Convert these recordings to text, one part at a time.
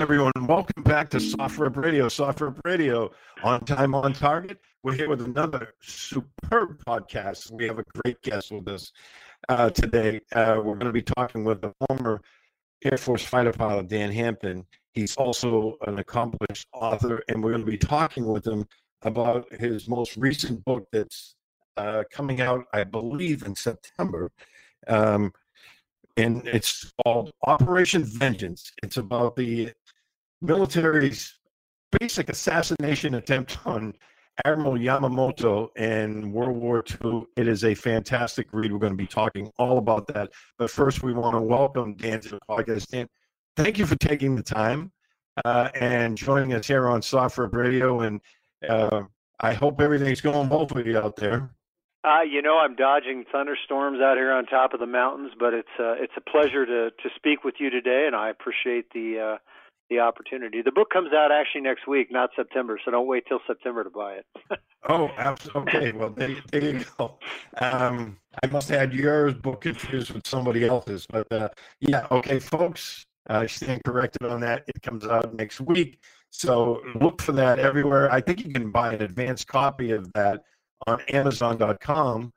Again, everyone. Welcome back to SOFREP Radio. SOFREP Radio on time, on target. We're here with another superb podcast. We have a great guest with us uh, today. Uh, we're going to be talking with the former Air Force fighter pilot, Dan Hampton. He's also an accomplished author, and we're going to be talking with him about his most recent book that's uh, coming out, I believe, in September. Um, and it's called Operation Vengeance. It's about the military's basic assassination attempt on Admiral Yamamoto in World War II. It is a fantastic read. We're going to be talking all about that. But first, we want to welcome Dan to the podcast. Dan, thank you for taking the time uh, and joining us here on SOFREP Radio. And uh, I hope everything's going well for you out there. Uh, you know, I'm dodging thunderstorms out here on top of the mountains, but it's uh, it's a pleasure to to speak with you today, and I appreciate the uh, the opportunity. The book comes out actually next week, not September, so don't wait till September to buy it. oh, absolutely. Okay, well there, there you go. Um, I must have had yours book confused with somebody else's, but uh, yeah, okay, folks. I stand corrected on that. It comes out next week, so look for that everywhere. I think you can buy an advanced copy of that on Amazon.com.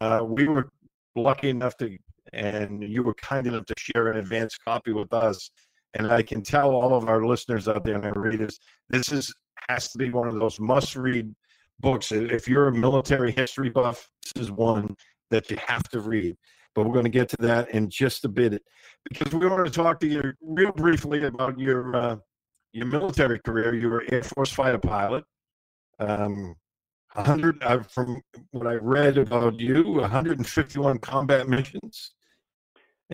Uh, we were lucky enough to, and you were kind enough to share an advanced copy with us. And I can tell all of our listeners out there and our readers, this is has to be one of those must-read books. If you're a military history buff, this is one that you have to read. But we're going to get to that in just a bit because we want to talk to you real briefly about your uh, your military career. You were Air Force fighter pilot. Um, 100 uh, from what I read about you, 151 combat missions.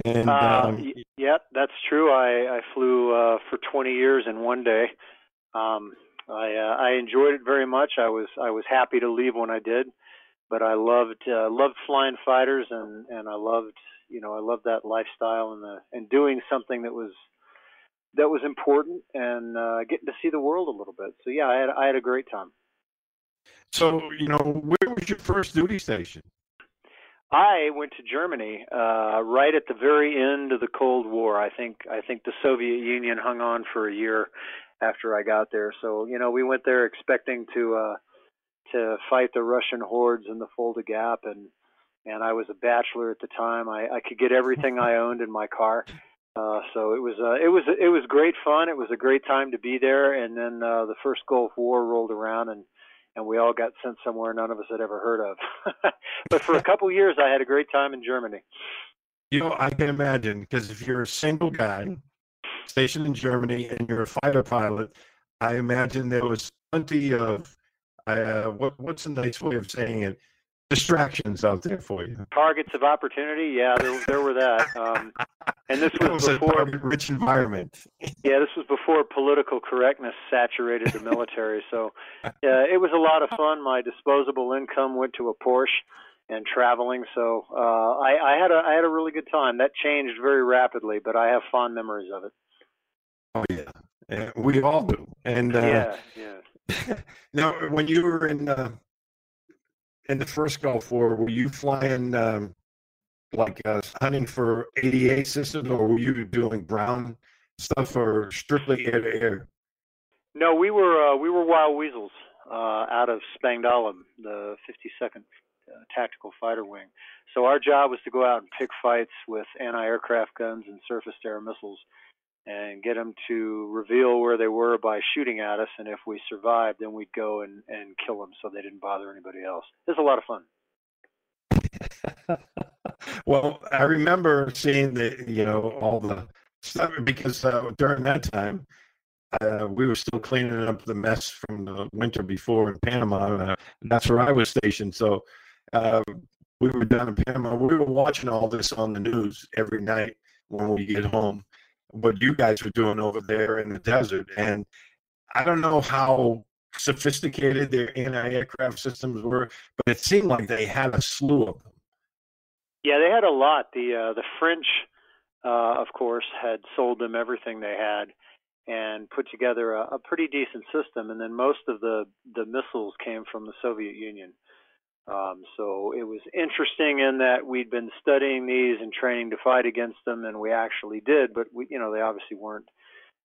And uh, um, yeah, that's true. I I flew uh, for 20 years in one day. Um, I uh, I enjoyed it very much. I was I was happy to leave when I did, but I loved uh, loved flying fighters and and I loved you know I loved that lifestyle and the and doing something that was that was important and uh, getting to see the world a little bit. So yeah, I had I had a great time. So you know, where was your first duty station? I went to Germany uh, right at the very end of the Cold War. I think I think the Soviet Union hung on for a year after I got there. So you know, we went there expecting to uh, to fight the Russian hordes in the Fulda Gap, and and I was a bachelor at the time. I, I could get everything I owned in my car. Uh, so it was uh, it was it was great fun. It was a great time to be there. And then uh, the first Gulf War rolled around, and and we all got sent somewhere none of us had ever heard of. but for a couple years, I had a great time in Germany. You know, I can imagine because if you're a single guy stationed in Germany and you're a fighter pilot, I imagine there was plenty of uh, what, what's a nice way of saying it? Distractions out there for you. Targets of opportunity, yeah, there, there were that. Um, and this was, was before a rich environment. Yeah, this was before political correctness saturated the military. So, yeah, it was a lot of fun. My disposable income went to a Porsche and traveling. So uh, I, I had a I had a really good time. That changed very rapidly, but I have fond memories of it. Oh yeah, yeah we all do. And uh, yeah, yeah. now, when you were in uh, in the first Gulf War, were you flying um, like uh, hunting for ADA systems, or were you doing ground stuff, or strictly air to air? No, we were uh, we were wild weasels uh, out of Spangdahlem, the 52nd uh, Tactical Fighter Wing. So our job was to go out and pick fights with anti-aircraft guns and surface-to-air missiles and get them to reveal where they were by shooting at us. And if we survived, then we'd go and, and kill them so they didn't bother anybody else. It was a lot of fun. well, I remember seeing the, you know, all the stuff because uh, during that time, uh, we were still cleaning up the mess from the winter before in Panama. Uh, that's where I was stationed. So uh, we were down in Panama. We were watching all this on the news every night when we get home what you guys were doing over there in the desert. And I don't know how sophisticated their anti-aircraft systems were, but it seemed like they had a slew of them. Yeah, they had a lot. The uh, the French, uh, of course, had sold them everything they had and put together a, a pretty decent system. And then most of the the missiles came from the Soviet Union. Um, so it was interesting in that we'd been studying these and training to fight against them, and we actually did. But we, you know, they obviously weren't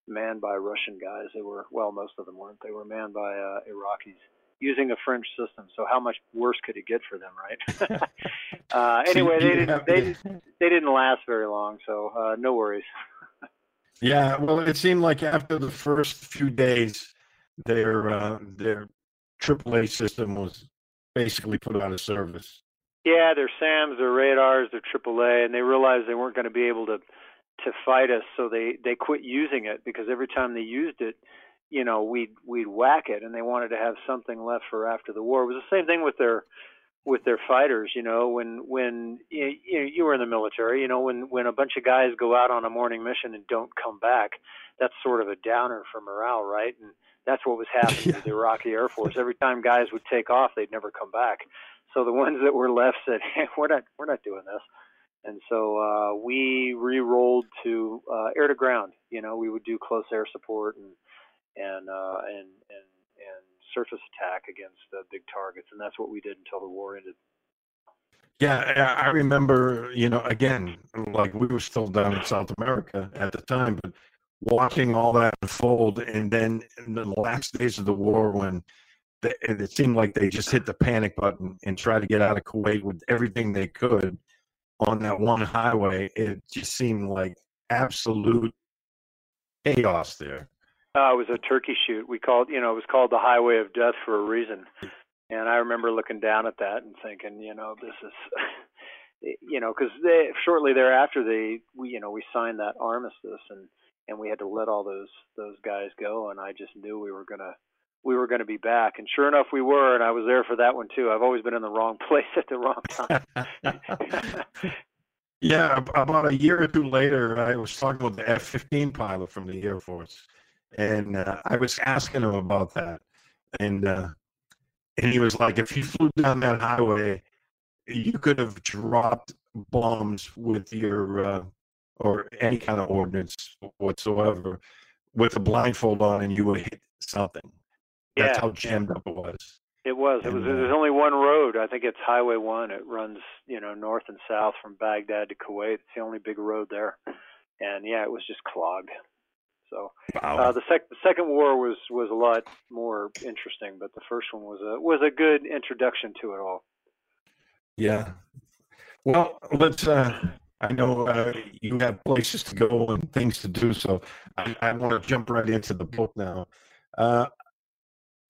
manned by Russian guys. They were, well, most of them weren't. They were manned by uh, Iraqis using a French system. So how much worse could it get for them, right? uh, anyway, they didn't, they they didn't last very long. So uh, no worries. yeah, well, it seemed like after the first few days, their uh, their AAA system was basically put out of service. Yeah, their SAMs, their radars, their AAA, and they realized they weren't going to be able to to fight us, so they they quit using it because every time they used it, you know, we'd we'd whack it, and they wanted to have something left for after the war. It was the same thing with their with their fighters. You know, when when you, you were in the military, you know, when when a bunch of guys go out on a morning mission and don't come back, that's sort of a downer for morale, right? And that's what was happening yeah. to the Iraqi Air Force. Every time guys would take off, they'd never come back. So the ones that were left said, "Hey, we're not we're not doing this." And so uh, we re-rolled to uh, air to ground. You know, we would do close air support and and uh, and and and surface attack against the big targets, and that's what we did until the war ended. Yeah, I remember. You know, again, like we were still down in South America at the time, but watching all that unfold, and then in the last days of the war, when it seemed like they just hit the panic button and tried to get out of Kuwait with everything they could on that one highway, it just seemed like absolute chaos there. Uh, it was a turkey shoot. We called, you know, it was called the Highway of Death for a reason. And I remember looking down at that and thinking, you know, this is, you know, because shortly thereafter they, we, you know, we signed that armistice and and we had to let all those those guys go and I just knew we were gonna we were going to be back. And sure enough, we were, and I was there for that one too. I've always been in the wrong place at the wrong time. yeah, about a year or two later, I was talking with the F 15 pilot from the Air Force, and uh, I was asking him about that. And, uh, and he was like, if you flew down that highway, you could have dropped bombs with your uh, or any kind of ordinance whatsoever with a blindfold on and you would hit something. That's yeah. how jammed up it was. It was. It was. There's only one road. I think it's Highway One. It runs, you know, north and south from Baghdad to Kuwait. It's the only big road there, and yeah, it was just clogged. So wow. uh, the, sec- the second war was was a lot more interesting, but the first one was a was a good introduction to it all. Yeah. Well, let's. Uh, I know uh, you have places to go and things to do, so I, I want to jump right into the book now. Uh,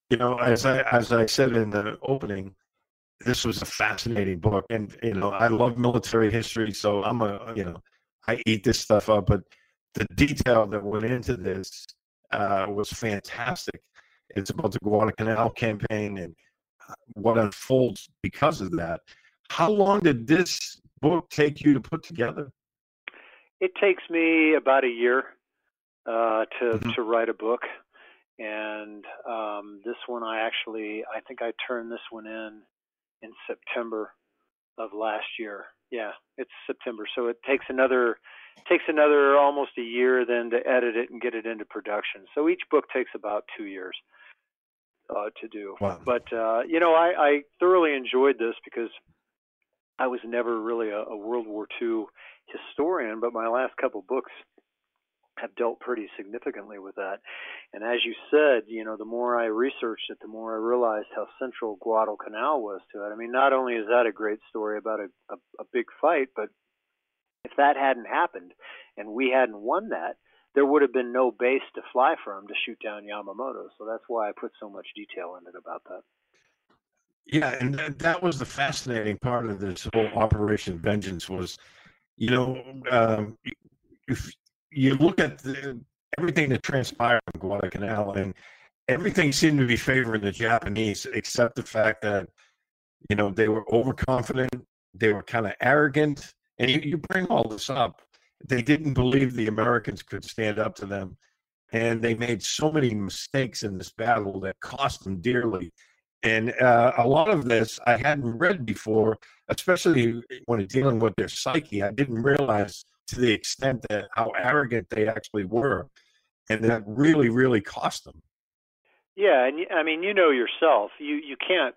you know, as I as I said in the opening, this was a fascinating book, and you know, I love military history, so I'm a you know, I eat this stuff up. But the detail that went into this uh, was fantastic. It's about the Guadalcanal campaign and uh, what unfolds because of that. How long did this book take you to put together? It takes me about a year uh, to Mhm. to write a book, and um, this one I actually I think I turned this one in in September of last year. Yeah, it's September, so it takes another takes another almost a year then to edit it and get it into production. So each book takes about two years uh, to do. Wow. But uh, you know, I, I thoroughly enjoyed this because I was never really a, a World War II historian, but my last couple books have dealt pretty significantly with that. And as you said, you know, the more I researched it, the more I realized how central Guadalcanal was to it. I mean, not only is that a great story about a, a, a big fight, but if that hadn't happened and we hadn't won that, there would have been no base to fly from to shoot down Yamamoto. So that's why I put so much detail in it about that. Yeah, and that, that was the fascinating part of this whole Operation Vengeance was, you know, um, if you look at the, everything that transpired in Guadalcanal, and everything seemed to be favoring the Japanese, except the fact that, you know, they were overconfident, they were kind of arrogant, and you, you bring all this up. They didn't believe the Americans could stand up to them, and they made so many mistakes in this battle that cost them dearly. And uh, a lot of this I hadn't read before, especially when dealing with their psyche. I didn't realize to the extent that how arrogant they actually were, and that really, really cost them. Yeah, and I mean, you know yourself, you you can't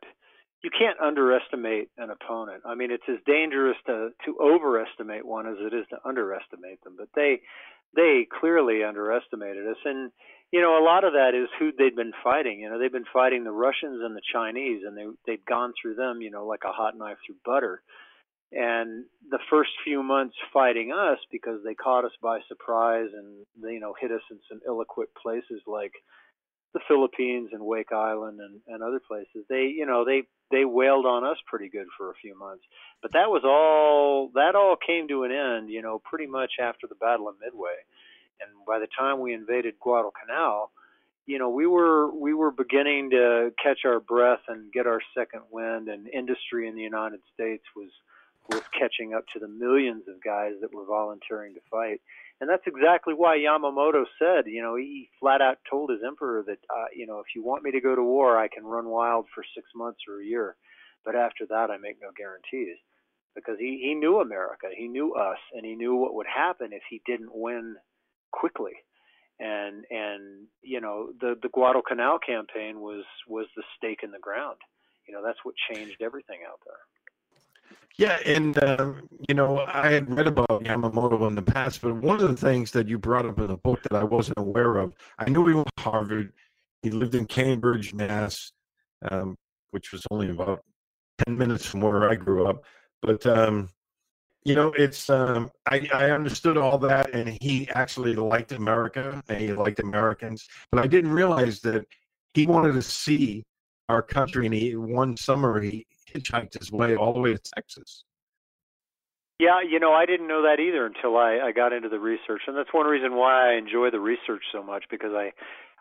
you can't underestimate an opponent. I mean, it's as dangerous to to overestimate one as it is to underestimate them. But they they clearly underestimated us, and you know, a lot of that is who they'd been fighting. You know, they've been fighting the Russians and the Chinese, and they they'd gone through them, you know, like a hot knife through butter. And the first few months fighting us because they caught us by surprise and they, you know hit us in some ill-equipped places like the Philippines and Wake Island and, and other places. They you know they they wailed on us pretty good for a few months. But that was all that all came to an end, you know, pretty much after the Battle of Midway. And by the time we invaded Guadalcanal, you know, we were we were beginning to catch our breath and get our second wind and industry in the United States was was catching up to the millions of guys that were volunteering to fight. And that's exactly why Yamamoto said, you know, he flat out told his emperor that, uh, you know, if you want me to go to war, I can run wild for six months or a year. But after that, I make no guarantees. Because he, he knew America, he knew us, and he knew what would happen if he didn't win quickly. And and you know the the Guadalcanal campaign was was the stake in the ground. You know that's what changed everything out there. Yeah, and um, you know, I had read about Yamamoto in the past, but one of the things that you brought up in the book that I wasn't aware of, I knew he went to Harvard. He lived in Cambridge, Mass, um, which was only about ten minutes from where I grew up. But um, you know, it's um, I, I understood all that, and he actually liked America and he liked Americans, but I didn't realize that he wanted to see our country. And he one summer he hitchhiked his way all the way to Texas. Yeah, you know, I didn't know that either until I, I got into the research, and that's one reason why I enjoy the research so much because I,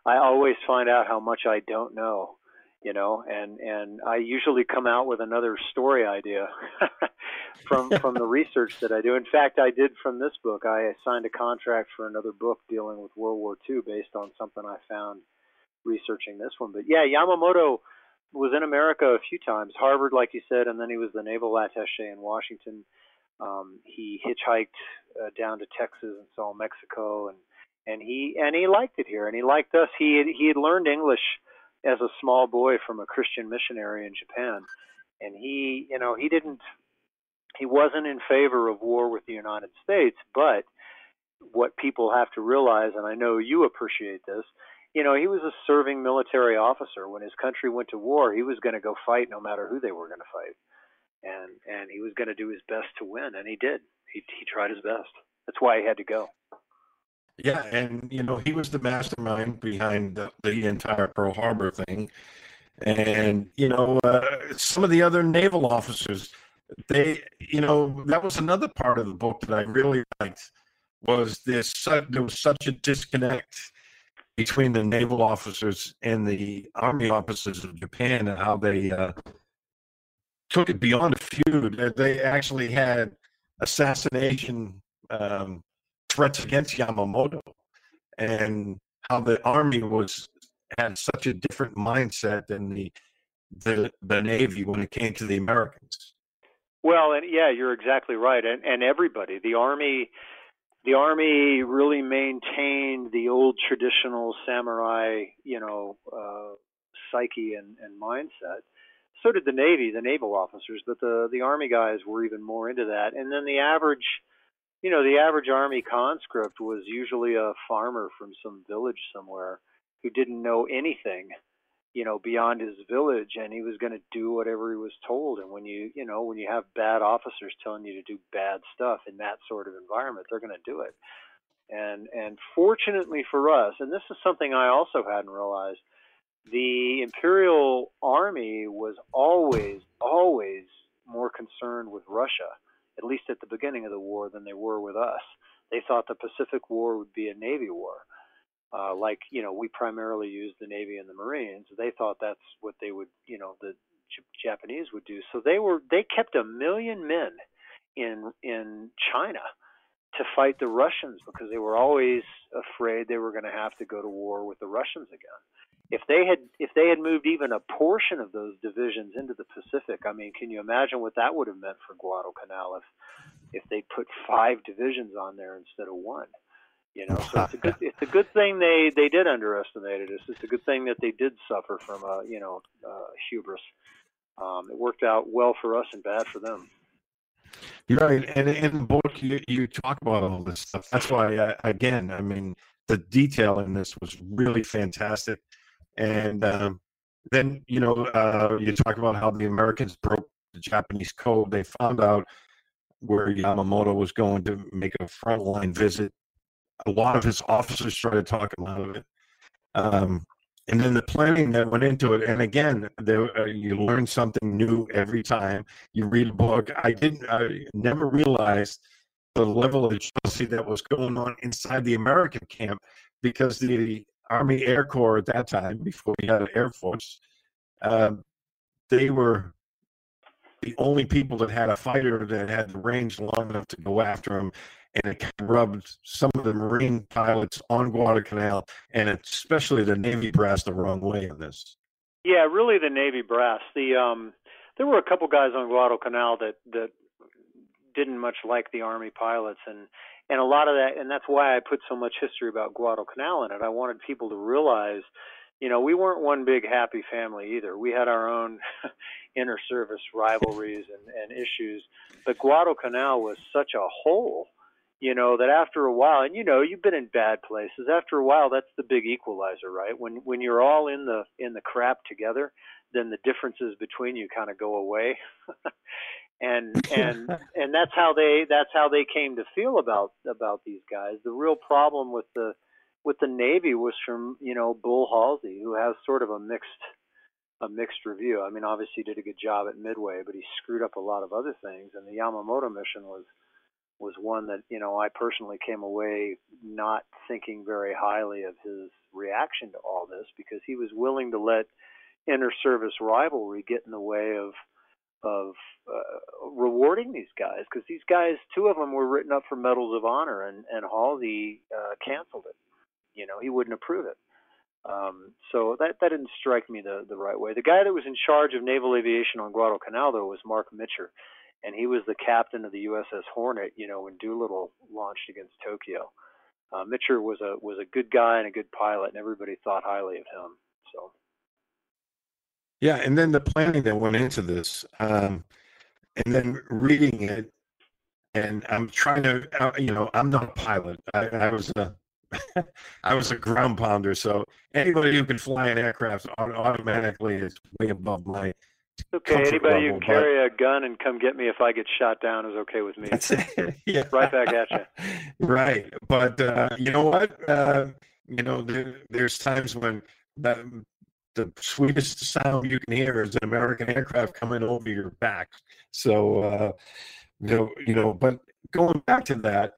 I always find out how much I don't know, you know, and and I usually come out with another story idea from from the research that I do. In fact, I did from this book. I signed a contract for another book dealing with World War II based on something I found researching this one. But yeah, Yamamoto was in America a few times, Harvard, like you said, and then he was the naval attaché in Washington. Um, he hitchhiked uh, down to Texas and saw Mexico, and and he and he liked it here, and he liked us. He had, he had learned English as a small boy from a Christian missionary in Japan, and he you know he didn't he wasn't in favor of war with the United States, but what people have to realize, and I know you appreciate this, you know, he was a serving military officer. When his country went to war, he was going to go fight no matter who they were going to fight, and and he was going to do his best to win, and he did. He he tried his best. That's why he had to go. Yeah, and you know he was the mastermind behind the, the entire Pearl Harbor thing, and you know uh, some of the other naval officers, they you know that was another part of the book that I really liked was this there was such a disconnect between the naval officers and the army officers of Japan and how they uh, took it beyond a feud. That they actually had assassination um, threats against Yamamoto, and how the army was had such a different mindset than the the, the Navy when it came to the Americans. Well, and yeah, you're exactly right, and and everybody, the army the army really maintained the old traditional samurai, you know, uh, psyche and, and mindset. So did the Navy, the naval officers, but the the army guys were even more into that. And then the average, you know, the average army conscript was usually a farmer from some village somewhere who didn't know anything you know beyond his village and he was going to do whatever he was told. And when you you know when you have bad officers telling you to do bad stuff in that sort of environment they're going to do it. And and fortunately for us and this is something i also hadn't realized the imperial army was always always more concerned with russia at least at the beginning of the war than they were with us they thought the pacific war would be a navy war uh, like you know we primarily use the Navy and the Marines. They thought that's what they would you know the J- Japanese would do. So they were they kept a million men in in China to fight the Russians because they were always afraid they were going to have to go to war with the Russians again. If they had if they had moved even a portion of those divisions into the Pacific, I mean, can you imagine what that would have meant for Guadalcanal if if they put five divisions on there instead of one? You know, so it's a good it's a good thing they they did underestimate it. It's a good thing that they did suffer from a you know uh, hubris. Um, it worked out well for us and bad for them. You're right, and in the book you you talk about all this stuff. That's why I, again, I mean, the detail in this was really fantastic, and um, then you know uh, you talk about how the Americans broke the Japanese code. They found out where Yamamoto was going to make a frontline visit a lot of his officers started talking out of it. Um, and then the planning that went into it. And again, there, uh, you learn something new every time you read a book. I didn't, I never realized the level of jealousy that was going on inside the American camp because the Army Air Corps at that time, before we had an Air Force, uh, they were the only people that had a fighter that had the range long enough to go after him and it rubbed some of the Marine pilots on Guadalcanal and especially the Navy brass the wrong way in this. Yeah, really the Navy brass. The um, there were a couple guys on Guadalcanal that that didn't much like the Army pilots, and and a lot of that, and that's why I put so much history about Guadalcanal in it. I wanted people to realize, you know, we weren't one big happy family either. We had our own inter-service rivalries and, and issues, but Guadalcanal was such a whole you know that after a while and you know you've been in bad places after a while that's the big equalizer right when when you're all in the in the crap together then the differences between you kind of go away and and and that's how they that's how they came to feel about about these guys. The real problem with the with the navy was from you know bull halsey who has sort of a mixed a mixed review. I mean obviously he did a good job at midway but he screwed up a lot of other things. And the yamamoto mission was was one that you know I personally came away not thinking very highly of his reaction to all this because he was willing to let inter-service rivalry get in the way of of uh, rewarding these guys because these guys, two of them were written up for medals of honor, and and Halsey uh, canceled it. You know, he wouldn't approve it. Um, so that that didn't strike me the the right way. The guy that was in charge of naval aviation on Guadalcanal though was Marc Mitscher, and he was the captain of the USS Hornet. You know, when Doolittle launched against Tokyo. Uh, Mitscher was a was a good guy and a good pilot, and everybody thought highly of him. So. Yeah, and then the planning that went into this, um, and then reading it, and I'm trying to, uh, you know, I'm not a pilot. I, I was a, I was a ground pounder, so anybody who can fly an aircraft automatically is way above my. Okay, anybody who can carry a gun and come get me if I get shot down is okay with me. yeah. Right back at you. Right, but uh, you know what? Uh, you know, there, there's times when that the sweetest sound you can hear is an American aircraft coming over your back. So, uh, you know, you know, but going back to that,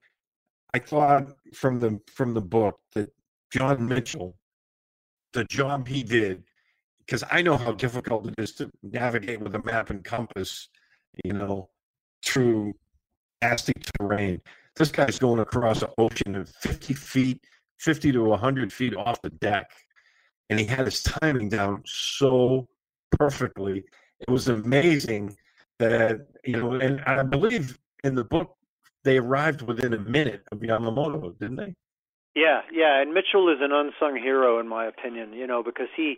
I thought from the from the book that John Mitchell, the job he did, because I know how difficult it is to navigate with a map and compass, you know, through nasty terrain. This guy's going across an ocean of 50 feet, 50 to 100 feet off the deck and he had his timing down so perfectly. It was amazing that you know, and I believe in the book they arrived within a minute of Yamamoto, didn't they? Yeah, yeah, and Mitchell is an unsung hero in my opinion, you know, because he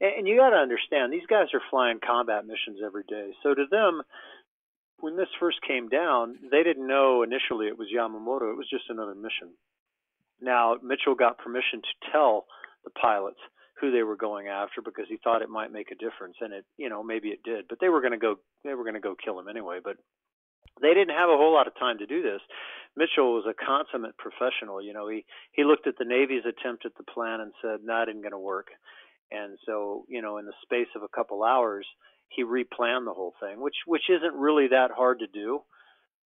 and you got to understand these guys are flying combat missions every day. So to them when this first came down, they didn't know initially it was Yamamoto. It was just another mission. Now, Mitchell got permission to tell the pilots who they were going after because he thought it might make a difference and it you know maybe it did but they were going to go they were going to go kill him anyway but they didn't have a whole lot of time to do this mitchell was a consummate professional you know he he looked at the navy's attempt at the plan and said no nah, it isn't going to work and so you know in the space of a couple hours he replanned the whole thing which which isn't really that hard to do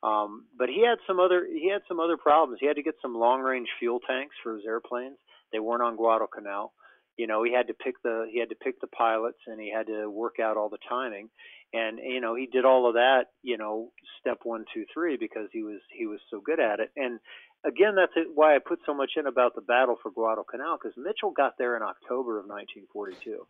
um, but he had some other he had some other problems. He had to get some long range fuel tanks for his airplanes. They weren't on Guadalcanal you know he had to pick the he had to pick the pilots and he had to work out all the timing. And you know he did all of that you know step one two three because he was he was so good at it. And again that's why i put so much in about the battle for guadalcanal because mitchell got there in october of 1942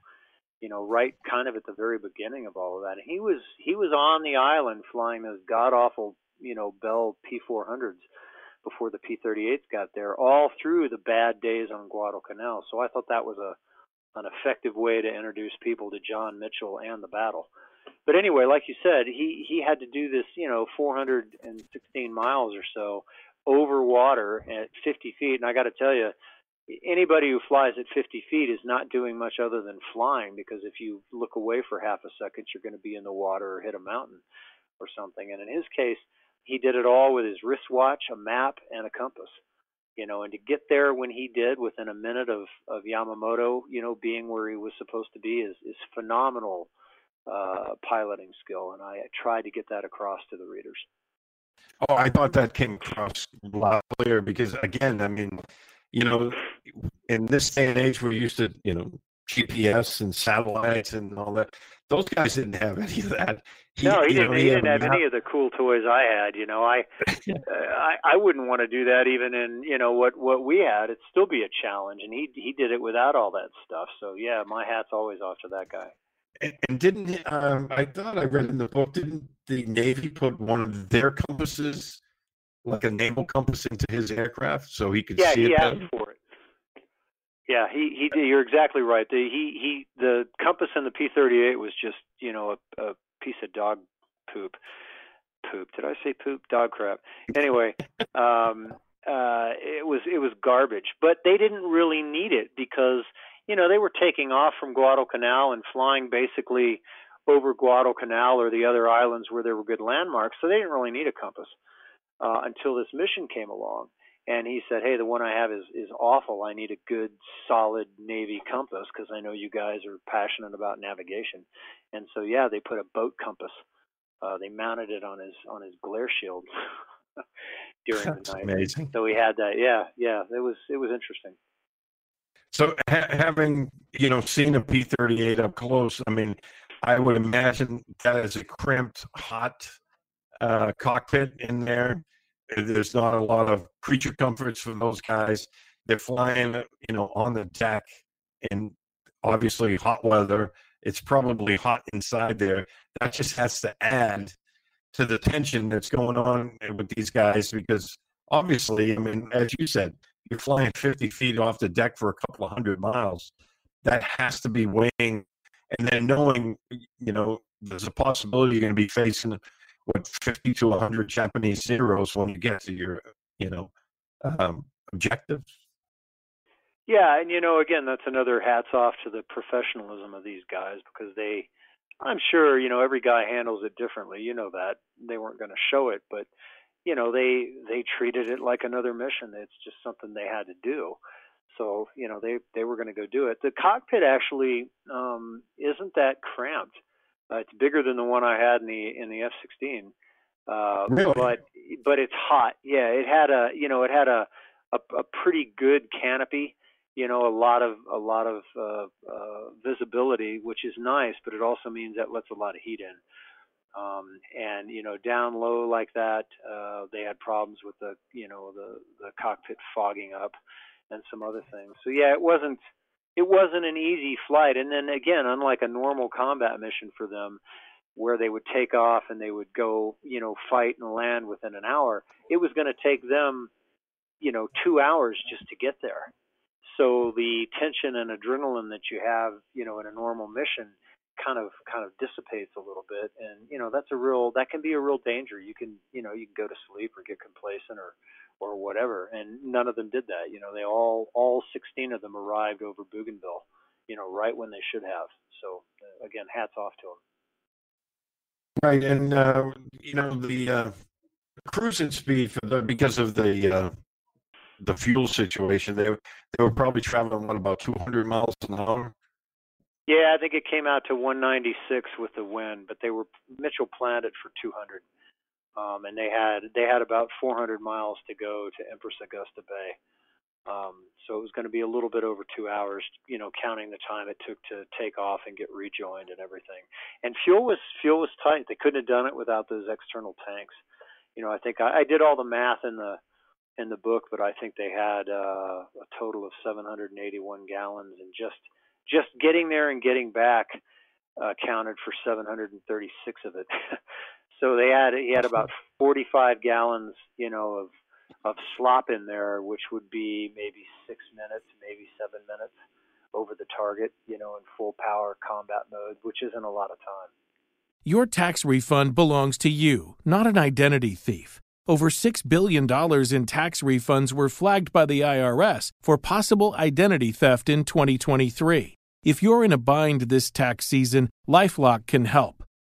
you know right kind of at the very beginning of all of that. And he was he was on the island flying those god awful you know bell p400s before the P-38s got there, all through the bad days on Guadalcanal. So I thought that was a an effective way to introduce people to John Mitchell and the battle. But anyway, like you said, he he had to do this, you know, 416 miles or so over water at 50 feet. And I got to tell you, anybody who flies at 50 feet is not doing much other than flying because if you look away for half a second, you're going to be in the water or hit a mountain or something. And in his case, he did it all with his wristwatch, a map, and a compass. You know, and to get there when he did within a minute of, of Yamamoto, you know, being where he was supposed to be is, is phenomenal uh, piloting skill. And I tried to get that across to the readers. Oh, I thought that came across a lot clearer because, again, I mean, you know, in this day and age, we're used to, you know, GPS and satellites and all that. Those guys didn't have any of that. He, no, he didn't. Know, he, he didn't have any of the cool toys I had. You know, I, uh, I, I wouldn't want to do that even in you know what what we had. It'd still be a challenge, and he he did it without all that stuff. So yeah, my hat's always off to that guy. And, and didn't um, I thought I read in the book? Didn't the Navy put one of their compasses, like a naval compass, into his aircraft so he could yeah, see it? Yeah, he it. Yeah, he he did. You're exactly right. The, he he the compass in the P38 was just you know a, a piece of dog poop. Poop. Did I say poop? Dog crap. Anyway, um, uh, it was it was garbage. But they didn't really need it because you know they were taking off from Guadalcanal and flying basically over Guadalcanal or the other islands where there were good landmarks. So they didn't really need a compass uh, until this mission came along and he said, "Hey, the one I have is is awful. I need a good, solid Navy compass because I know you guys are passionate about navigation." And so, yeah, they put a boat compass. Uh, they mounted it on his on his glare shield. during That's the night. amazing. So we had that. Yeah, yeah. It was it was interesting. So ha- having you know seen a P thirty eight up close, I mean, I would imagine that is a crimped, hot uh, cockpit in there. There's not a lot of creature comforts for those guys. They're flying, you know, on the deck in obviously hot weather. It's probably hot inside there. That just has to add to the tension that's going on with these guys because obviously, I mean, as you said, you're flying 50 feet off the deck for a couple of hundred miles. That has to be weighing, and then knowing, you know, there's a possibility you're going to be facing what 50 to 100 Japanese zeros when you get to your, you know, um, objectives. Yeah, and you know, again, that's another hats off to the professionalism of these guys because they, I'm sure, you know, every guy handles it differently. You know that they weren't going to show it, but you know, they they treated it like another mission. It's just something they had to do. So you know, they they were going to go do it. The cockpit actually um, isn't that cramped. Uh, it's bigger than the one I had in the in the F-16, uh, Really? but but it's hot. Yeah, it had a you know it had a a, a pretty good canopy. You know, a lot of a lot of uh, uh, visibility, which is nice, but it also means that lets a lot of heat in. Um, and you know, down low like that, uh, they had problems with the you know the the cockpit fogging up and some other things. So yeah, it wasn't it wasn't an easy flight. And then again, unlike a normal combat mission for them, where they would take off and they would go, you know, fight and land within an hour, it was going to take them, you know, two hours just to get there. So the tension and adrenaline that you have, you know, in a normal mission kind of kind of dissipates a little bit and you know that's a real that can be a real danger you can you know you can go to sleep or get complacent or or whatever and none of them did that. You know they all all 16 of them arrived over bougainville you know right when they should have. So uh, again hats off to them Right, and uh, you know the uh, cruising speed for the because of the uh, the fuel situation, they were- they were probably traveling what about 200 miles an hour. yeah i think it came out to 196 with the wind but they were mitchell planned it for 200 um, and they had they had about 400 miles to go to empress augusta bay Um, so it was going to be a little bit over two hours, you know, counting the time it took to take off and get rejoined and everything. And fuel was fuel was tight. They couldn't have done it without those external tanks. You know, I think I, I did all the math in the in the book, but I think they had uh, a total of 781 gallons, and just just getting there and getting back uh, counted for 736 of it. so they had he had about 45 gallons, you know, of of slop in there, which would be maybe six minutes, maybe seven minutes over the target, you know, in full power combat mode, which isn't a lot of time. Your tax refund belongs to you, not an identity thief. Over $6 billion in tax refunds were flagged by the IRS for possible identity theft in 2023. If you're in a bind this tax season, Lifelock can help.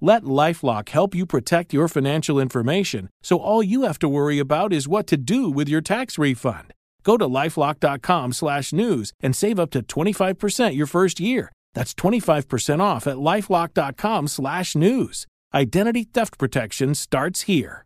Let Lifelock help you protect your financial information so all you have to worry about is what to do with your tax refund. Go to lifelock.com slash news and save up to 25% your first year. That's 25% off at lifelock.com slash news. Identity theft protection starts here.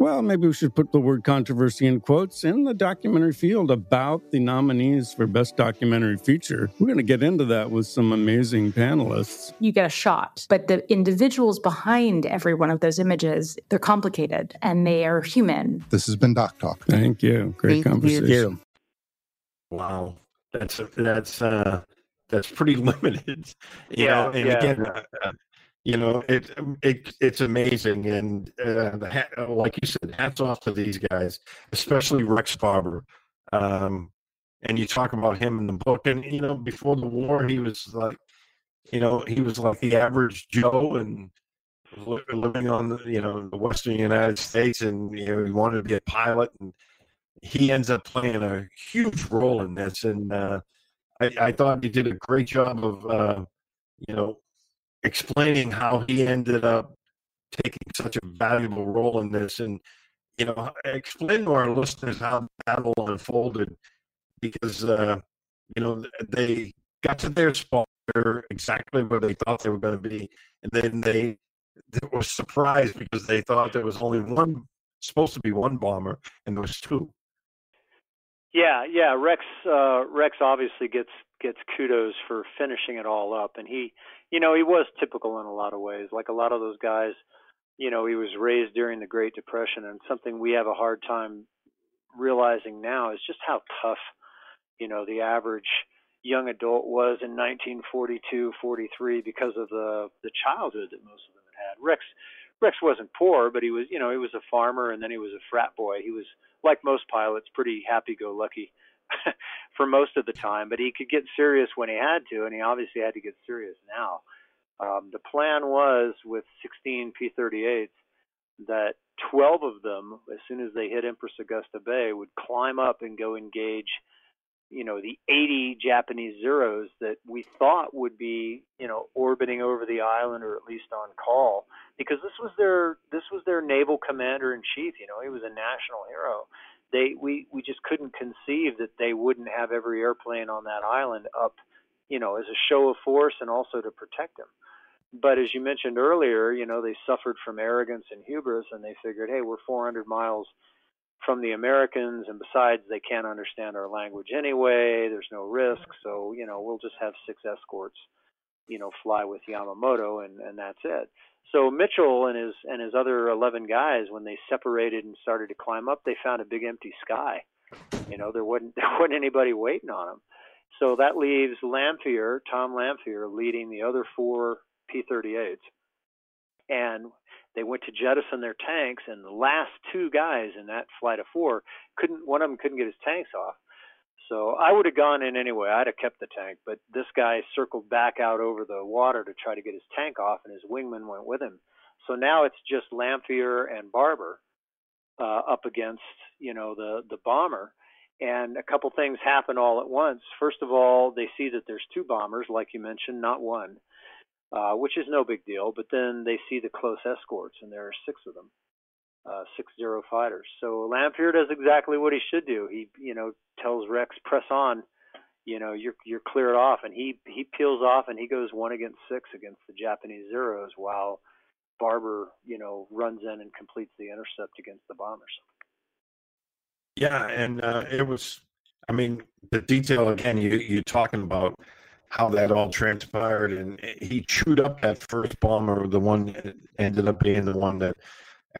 Well, maybe we should put the word controversy in quotes in the documentary field about the nominees for Best Documentary Feature. We're going to get into that with some amazing panelists. You get a shot, but the individuals behind every one of those images, they're complicated and they are human. This has been Doc Talk. Thank you. Great conversation. Thank conversation. you. Wow, that's that's uh, that's pretty limited. You Yeah, know, and yeah. again, uh, uh, you know, it it it's amazing, and uh, hat, like you said, hats off to these guys, especially Rex Barber. Um, and you talk about him in the book, and you know, before the war, he was like, you know, he was like the average Joe, and living on the you know the western United States, and you know, he wanted to be a pilot, and he ends up playing a huge role in this, and uh, I, I thought he did a great job of, uh, you know, explaining how he ended up taking such a valuable role in this, and you know, explain to our listeners how that all unfolded, because uh, you know they got to their spot exactly where they thought they were going to be, and then they they were surprised because they thought there was only one supposed to be one bomber, and there was two. Yeah, yeah. Rex uh, Rex obviously gets gets kudos for finishing it all up, and he, you know, he was typical in a lot of ways. Like a lot of those guys, you know, he was raised during the Great Depression, and something we have a hard time realizing now is just how tough, you know, the average young adult was in 1942, 43 because of the the childhood that most of them had had. Rex Rex wasn't poor, but he was, you know, he was a farmer and then he was a frat boy. He was like most pilots, pretty happy-go-lucky for most of the time, but he could get serious when he had to, and he obviously had to get serious now. Um, the plan was with 16 P-38s that 12 of them, as soon as they hit Empress Augusta Bay, would climb up and go engage you know the 80 Japanese Zeros that we thought would be you know orbiting over the island or at least on call because this was their this was their naval commander in chief you know he was a national hero. They we we just couldn't conceive that they wouldn't have every airplane on that island up you know as a show of force and also to protect him but as you mentioned earlier you know they suffered from arrogance and hubris and they figured hey we're 400 miles from the Americans, and besides, they can't understand our language anyway. There's no risk, mm-hmm. so you know we'll just have six escorts, you know, fly with Yamamoto, and and that's it. So Mitchell and his and his other 11 guys, when they separated and started to climb up, they found a big empty sky. You know, there wasn't there wasn't anybody waiting on them. So that leaves Lanphier, Tom Lanphier, leading the other four P-38s, and they went to jettison their tanks, and the last two guys in that flight of four couldn't. One of them couldn't get his tanks off. So I would have gone in anyway. I'd have kept the tank, but this guy circled back out over the water to try to get his tank off, and his wingman went with him. So now it's just Lanphier and Barber uh, up against you know the the bomber, and a couple things happen all at once. First of all, they see that there's two bombers, like you mentioned, not one uh, which is no big deal. But then they see the close escorts, and there are six of them, uh, six zero fighters. So Lanphier does exactly what he should do. He, you know, tells Rex, press on. You know, you're you're cleared off, and he he peels off, and he goes one against six against the Japanese zeros, while Barber, you know, runs in and completes the intercept against the bombers. Yeah, and uh, it was. I mean, the detail again. You you talking about how that all transpired, and he chewed up that first bomber, the one that ended up being the one that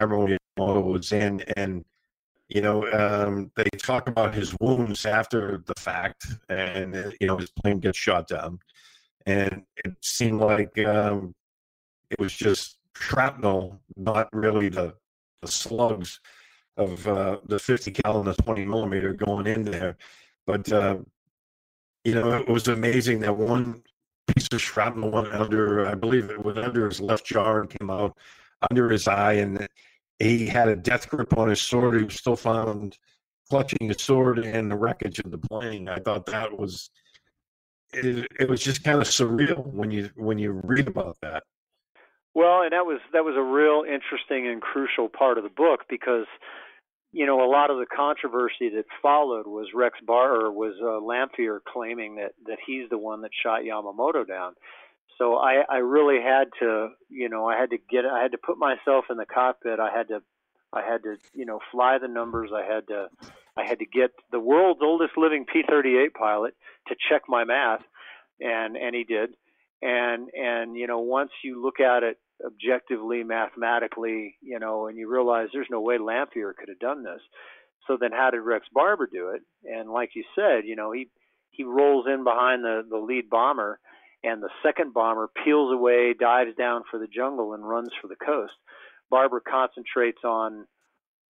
everyone was in, and you know, um, they talk about his wounds after the fact, and uh, you know, his plane gets shot down, and it seemed like um, it was just shrapnel, not really the the slugs of uh, the 50 cal and the 20 millimeter going in there. But uh, you know, it was amazing that one piece of shrapnel went under, I believe it was under his left jaw and came out under his eye, and he had a death grip on his sword. He was still found clutching his sword and the wreckage of the plane. I thought that was it, it was just kind of surreal when you when you read about that. Well, and that was that was a real interesting and crucial part of the book because you know a lot of the controversy that followed was Rex Bar or was uh, Lanphier claiming that that he's the one that shot Yamamoto down. So I I really had to you know I had to get I had to put myself in the cockpit. I had to I had to you know fly the numbers. I had to I had to get the world's oldest living P-38 pilot to check my math, and and he did and and you know once you look at it objectively mathematically you know and you realize there's no way Lanphier could have done this so then how did Rex Barber do it and like you said you know he he rolls in behind the the lead bomber and the second bomber peels away dives down for the jungle and runs for the coast Barber concentrates on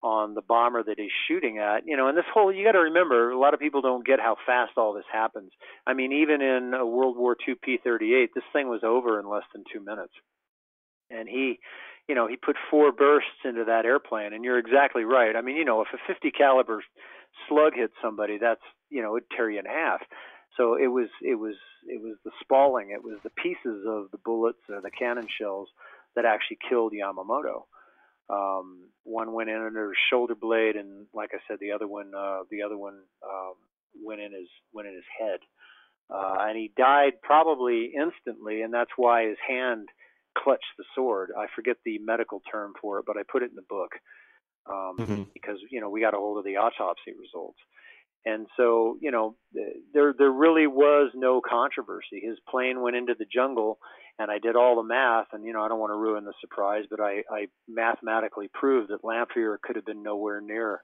on the bomber that he's shooting at. You know, and this whole you got to remember, a lot of people don't get how fast all this happens. I mean, even in a World War II P-38, this thing was over in less than two minutes. And he, you know, he put four bursts into that airplane. And you're exactly right. I mean, you know, if a 50 caliber slug hits somebody, that's you know, it'd tear you in half. So it was it was it was the spalling, it was the pieces of the bullets or the cannon shells that actually killed Yamamoto. Um, one went in under his shoulder blade, and like I said, the other one, uh, the other one um, went in his went in his head, uh, and he died probably instantly, and that's why his hand clutched the sword. I forget the medical term for it, but I put it in the book um, mm-hmm. because you know we got a hold of the autopsy results. And so, you know, there there really was no controversy. His plane went into the jungle, and I did all the math. And you know, I don't want to ruin the surprise, but I, I mathematically proved that Lanphier could have been nowhere near,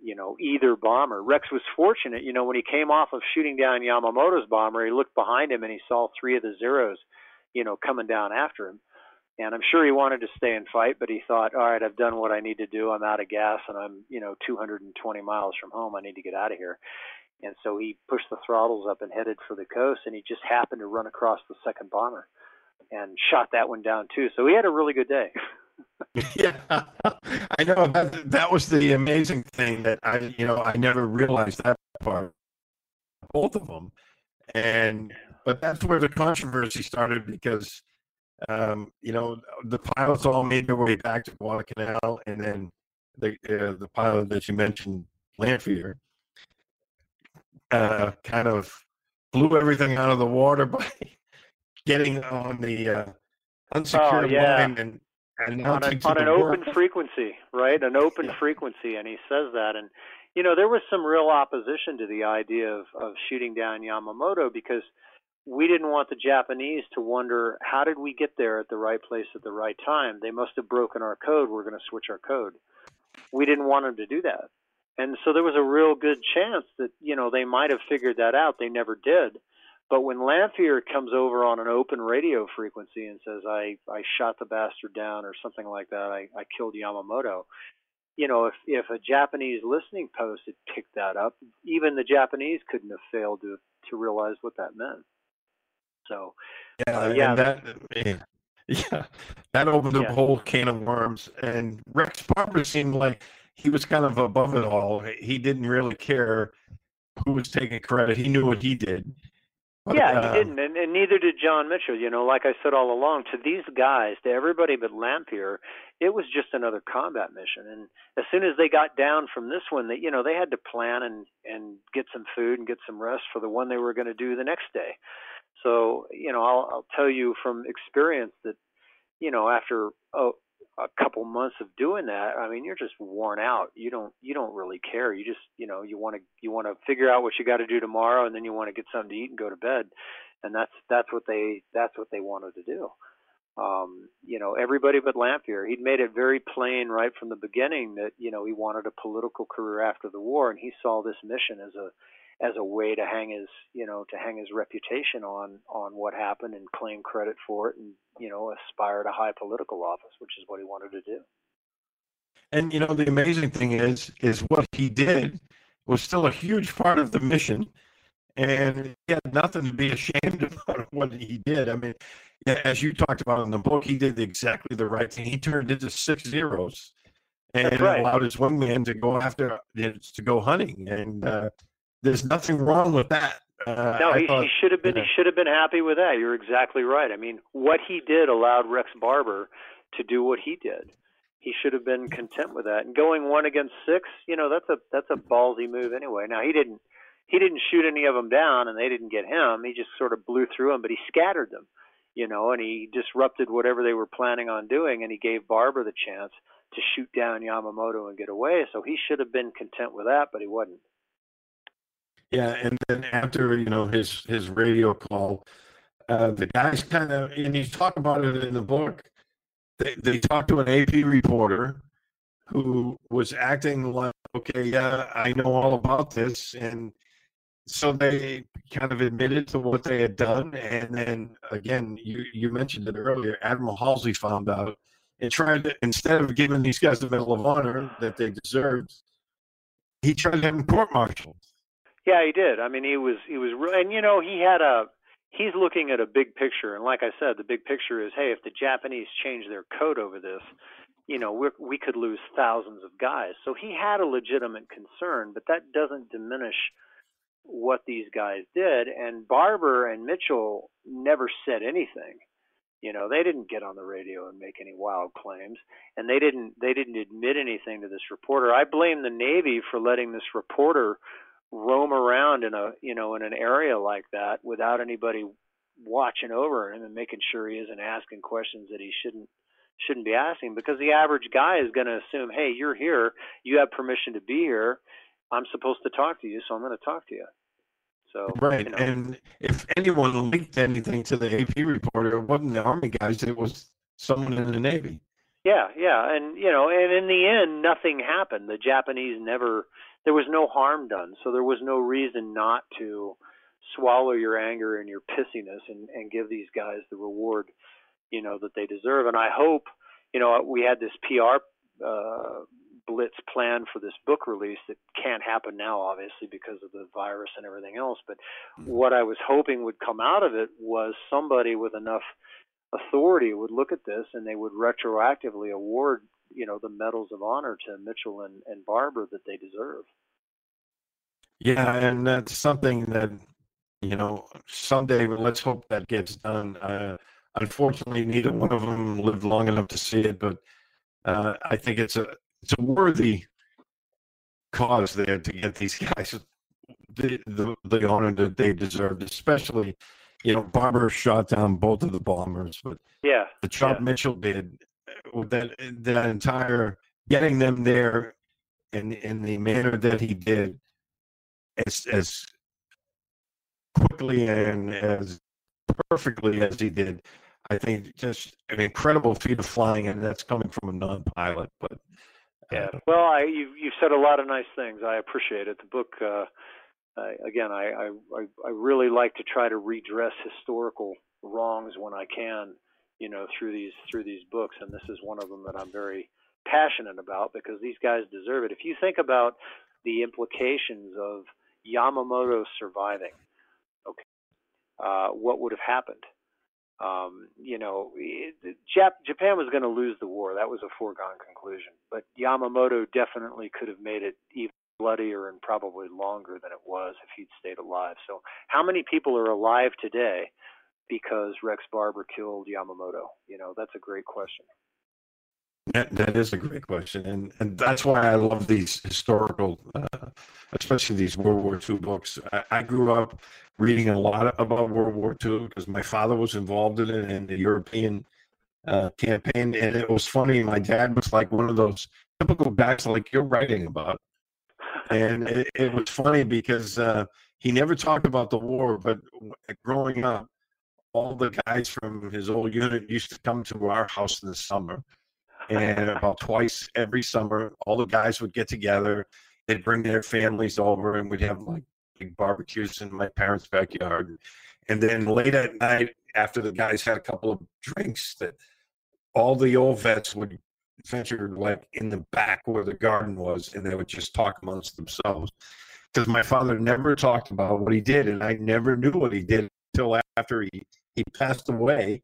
you know, either bomber. Rex was fortunate, you know, when he came off of shooting down Yamamoto's bomber, he looked behind him and he saw three of the zeros, you know, coming down after him. And I'm sure he wanted to stay and fight, but he thought, all right, I've done what I need to do. I'm out of gas and I'm, you know, 220 miles from home. I need to get out of here. And so he pushed the throttles up and headed for the coast, and he just happened to run across the second bomber and shot that one down too. So he had a really good day. yeah, I know that, was the amazing thing that I, you know, I never realized that part. Both of them, and but that's where the controversy started because um, you know, the pilots all made their way back to Guadalcanal, and then the uh, the pilot that you mentioned, Lanphier, uh, kind of blew everything out of the water by getting on the uh, unsecured oh, yeah. line and and on, a, on an open frequency, right? An open yeah. frequency, and he says that, and you know there was some real opposition to the idea of of shooting down Yamamoto because we didn't want the Japanese to wonder how did we get there at the right place at the right time? They must have broken our code. We're going to switch our code. We didn't want them to do that. And so there was a real good chance that, you know, they might have figured that out. They never did. But when Lanphier comes over on an open radio frequency and says, I, I shot the bastard down or something like that, I, I killed Yamamoto, you know, if, if a Japanese listening post had picked that up, even the Japanese couldn't have failed to, to realize what that meant. So yeah, uh, yeah, that yeah, that opened up a whole can of worms. And Rex Barber seemed like he was kind of above it all. He didn't really care who was taking credit. He knew what he did. But, yeah, uh, he didn't, and, and neither did John Mitchell. You know, like I said all along, to these guys, to everybody but Lanphier, it was just another combat mission. And as soon as they got down from this one, they, you know, they had to plan and and get some food and get some rest for the one they were going to do the next day. So, you know, I'll, I'll tell you from experience that, you know, after oh, a couple months of doing that, I mean, you're just worn out. You don't you don't really care. You just you know you want to you want to figure out what you got to do tomorrow, and then you want to get something to eat and go to bed, and that's that's what they that's what they wanted to do. Um, you know, everybody but Lanphier. He'd made it very plain right from the beginning that you know he wanted a political career after the war, and he saw this mission as a as a way to hang his you know to hang his reputation on on what happened and claim credit for it and you know aspire to high political office which is what he wanted to do. And you know the amazing thing is is what he did was still a huge part of the mission. And he had nothing to be ashamed about what he did. I mean as you talked about in the book he did exactly the right thing. He turned into six zeros and right. allowed his wingman to go after to go hunting. And uh, there's nothing wrong with that. Uh, no, he, thought, he, should have been. He should have been happy with that. You're exactly right. I mean, what he did allowed Rex Barber to do what he did. He should have been content with that. And going one against six, you know, that's a that's a ballsy move anyway. Now he didn't he didn't shoot any of them down, and they didn't get him. He just sort of blew through them, but he scattered them, you know, and he disrupted whatever they were planning on doing, and he gave Barber the chance to shoot down Yamamoto and get away. So he should have been content with that, but he wasn't. Yeah, and then after you know his his radio call, uh, the guys kind of and he's talking about it in the book. They they talked to an AP reporter who was acting like, okay, yeah, I know all about this, and so they kind of admitted to what they had done, and then again, you you mentioned it earlier. Admiral Halsey found out and tried to instead of giving these guys the Medal of Honor that they deserved, he tried to have them court-martialed. Yeah, he did. I mean, he was he was, and you know, he had a he's looking at a big picture, and like I said, the big picture is, hey, if the Japanese change their code over this, you know, we we could lose thousands of guys. So he had a legitimate concern, but that doesn't diminish what these guys did. And Barber and Mitchell never said anything. You know, they didn't get on the radio and make any wild claims, and they didn't they didn't admit anything to this reporter. I blame the Navy for letting this reporter roam around in a you know in an area like that without anybody watching over him and making sure he isn't asking questions that he shouldn't shouldn't be asking because the average guy is going to assume hey you're here. You have permission to be here. I'm supposed to talk to you so i'm going to talk to you. So right you know. and if anyone linked anything to the ap reporter it wasn't the army guys it was someone in the navy. Yeah yeah and you know and in the end nothing happened. The japanese never there was no harm done, so there was no reason not to swallow your anger and your pissiness and, and give these guys the reward, you know, that they deserve. And I hope, you know, we had this PR uh, blitz plan for this book release that can't happen now, obviously, because of the virus and everything else. But mm-hmm. what I was hoping would come out of it was somebody with enough authority would look at this and they would retroactively award you know the medals of honor to Mitchell and, and Barber that they deserve. Yeah, and that's something that you know someday. Let's hope that gets done. Uh, unfortunately, neither one of them lived long enough to see it, but uh, I think it's a it's a worthy cause there to get these guys the, the the honor that they deserved, especially you know Barber shot down both of the bombers, but yeah, the job yeah. Mitchell did that that entire getting them there in in the manner that he did as as quickly and as perfectly as he did i think just an incredible feat of flying and that's coming from a non-pilot but yeah uh, well i you you've said a lot of nice things. I appreciate it. The book uh uh, again I, I i really like to try to redress historical wrongs when i can you know through these through these books and this is one of them that I'm very passionate about because these guys deserve it. If you think about the implications of Yamamoto surviving, okay, uh, what would have happened? Um, you know, Jap- Japan was going to lose the war. That was a foregone conclusion. But Yamamoto definitely could have made it even bloodier and probably longer than it was if he'd stayed alive. So, how many people are alive today because Rex Barber killed Yamamoto? You know, that's a great question. That, that is a great question, and and that's why I love these historical, uh, especially these World War II books. I, I, grew up reading a lot about World War II because my father was involved in it, and the European uh, campaign, and it was funny. My dad was like one of those typical guys like you're writing about, and it, it was funny because uh, he never talked about the war, but growing up, all the guys from his old unit used to come to our house in the summer. And about twice every summer, all the guys would get together. They'd bring their families over, and we'd have like big barbecues in my parents' backyard. And then late at night, after the guys had a couple of drinks, that all the old vets would venture like in the back where the garden was, and they would just talk amongst themselves. Because my father never talked about what he did, and I never knew what he did until after he he passed away.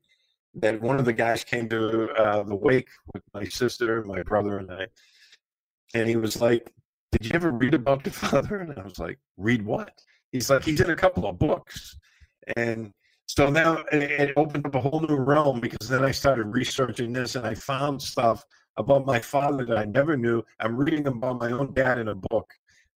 That one of the guys came to uh, the wake with my sister, my brother, and I, and he was like, "Did you ever read about your father?" And I was like, "Read what?" He's like, He's in a couple of books," and so now it opened up a whole new realm because then I started researching this and I found stuff about my father that I never knew. I'm reading about my own dad in a book.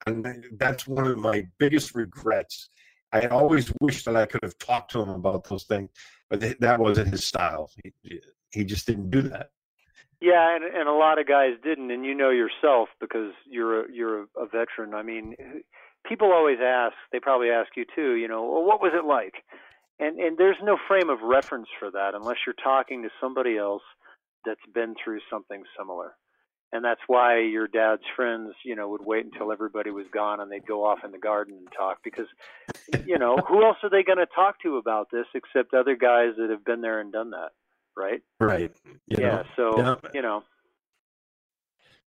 And that's one of my biggest regrets. I always wished that I could have talked to him about those things, but that wasn't his style. He, he just didn't do that. Yeah, and and a lot of guys didn't, and you know yourself because you're a, you're a, a veteran. I mean, people always ask. They probably ask you too. You know, well, what was it like? and and there's no frame of reference for that unless you're talking to somebody else that's been through something similar and that's why your dad's friends you know would wait until everybody was gone and they'd go off in the garden and talk because you know who else are they going to talk to about this except other guys that have been there and done that right right you yeah know, so yeah. you know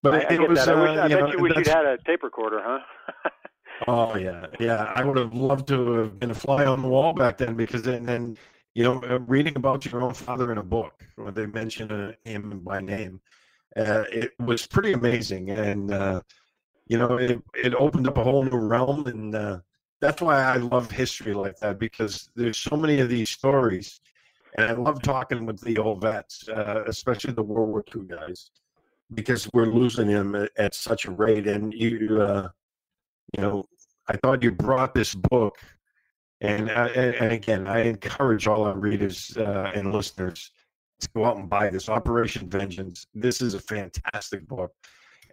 but I, I get was, that. I, wish, uh, I bet know, you wish you'd had a tape recorder, huh? Oh yeah, yeah. I would have loved to have been a fly on the wall back then because then, then you know, uh, reading about your own father in a book when they mention uh, him by name, uh, it was pretty amazing, and uh, you know, it it opened up a whole new realm, and uh, that's why I love history like that because there's so many of these stories, and I love talking with the old vets, uh, especially the World War II guys, because we're losing them at, at such a rate, and you. Uh, you know, I thought you brought this book, and, uh, and again, I encourage all our readers uh, and listeners go out and buy this Operation Vengeance. This is a fantastic book,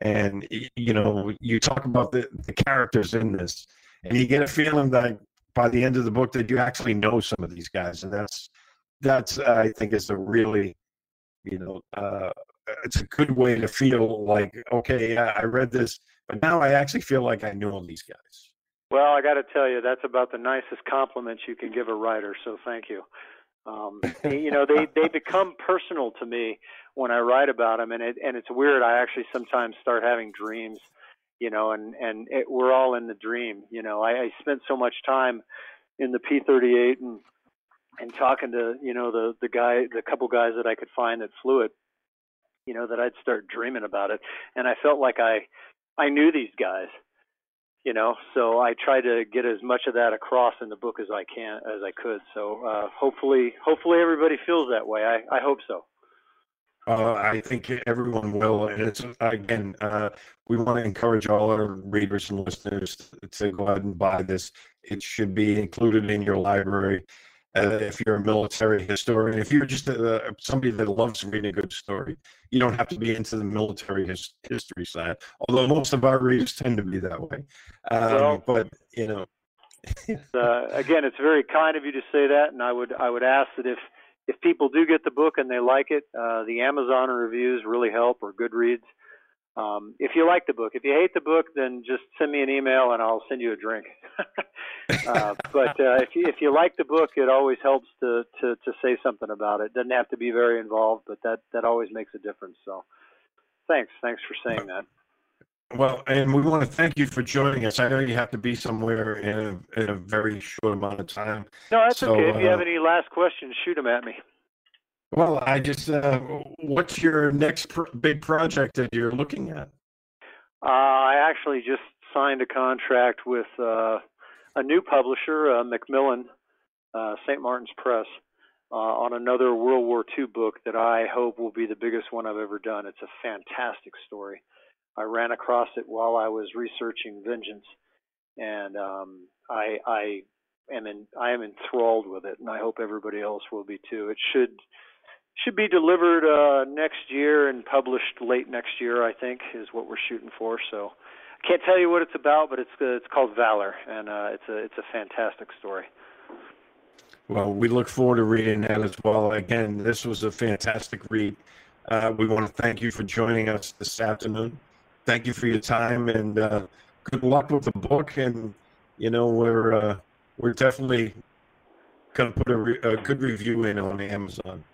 and you know, you talk about the, the characters in this, and you get a feeling that by the end of the book that you actually know some of these guys, and that's that's I think is a really, you know, uh, it's a good way to feel like okay, yeah, I read this, but now I actually feel like I know these guys. Well, I got to tell you, that's about the nicest compliment you can give a writer. So thank you. Um, you know, they they become personal to me when I write about them, and it and it's weird. I actually sometimes start having dreams, you know, and and it, we're all in the dream. You know, I, I spent so much time in the P-38 and and talking to you know the the guy, the couple guys that I could find that flew it, you know, that I'd start dreaming about it, and I felt like I I knew these guys you know so i try to get as much of that across in the book as i can as i could so uh, hopefully hopefully everybody feels that way i, I hope so uh, I think everyone will, and it's again. Uh, we want to encourage all our readers and listeners to go ahead and buy this. It should be included in your library. Uh, if you're a military historian, if you're just a, somebody that loves reading a good story, you don't have to be into the military his, history side. Although most of our readers tend to be that way, um, well, but you know. uh, again, it's very kind of you to say that, and I would I would ask that if if people do get the book and they like it, uh, the Amazon reviews really help, or Goodreads. Um, if you like the book, if you hate the book, then just send me an email and I'll send you a drink. uh, but uh, if you if you like the book, it always helps to, to to say something about it. Doesn't have to be very involved, but that that always makes a difference. So, thanks, thanks for saying that. Well, and we want to thank you for joining us. I know you have to be somewhere in a, in a very short amount of time. No, that's so, okay. If you uh, have any last questions, shoot them at me. Well, I just, uh, what's your next pr- big project that you're looking at? Uh, I actually just signed a contract with uh, a new publisher, uh, Macmillan, uh, St. Martin's Press, uh, on another World War II book that I hope will be the biggest one I've ever done. It's a fantastic story. I ran across it while I was researching Vengeance, and um, I, I am in, I am enthralled with it, and I hope everybody else will be too. It should should be delivered uh, next year and published late next year. I think is what we're shooting for. So I can't tell you what it's about, but it's uh, it's called Valor, and uh, it's a it's a fantastic story. Well, we look forward to reading that as well. Again, this was a fantastic read. Uh, we want to thank you for joining us this afternoon. Thank you for your time and uh, good luck with the book. And you know, we're uh, we're definitely going to put a, re- a good review in on Amazon.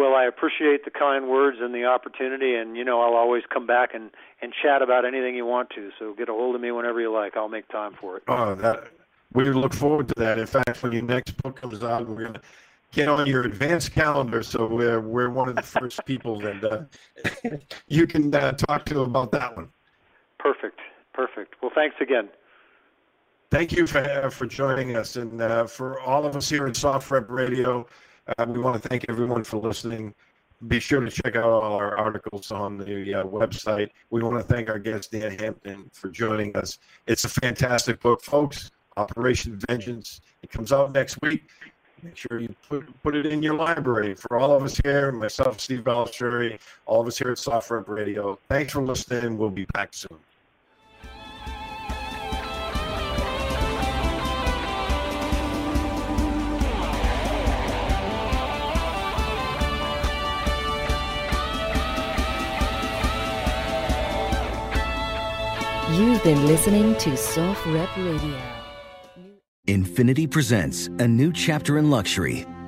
Well, I appreciate the kind words and the opportunity, and you know I'll always come back and and chat about anything you want to. So get a hold of me whenever you like. I'll make time for it. Oh, that we look forward to that. In fact, when your next book comes out, we're going to get on your advanced calendar, so we're we're one of the first people that uh, you can uh, talk to about that one. Perfect, perfect. Well, thanks again. Thank you for for joining us, and uh, for all of us here at SOFREP Radio, uh, we want to thank everyone for listening. Be sure to check out all our articles on the uh, website. We want to thank our guest Dan Hampton for joining us. It's a fantastic book, folks. Operation Vengeance. It comes out next week. Make sure you put, put it in your library. For all of us here, myself, Steve Balistreri, all of us here at SOFREP Radio, thanks for listening. We'll be back soon. You've been listening to SOFREP Radio. Infiniti presents a new chapter in luxury,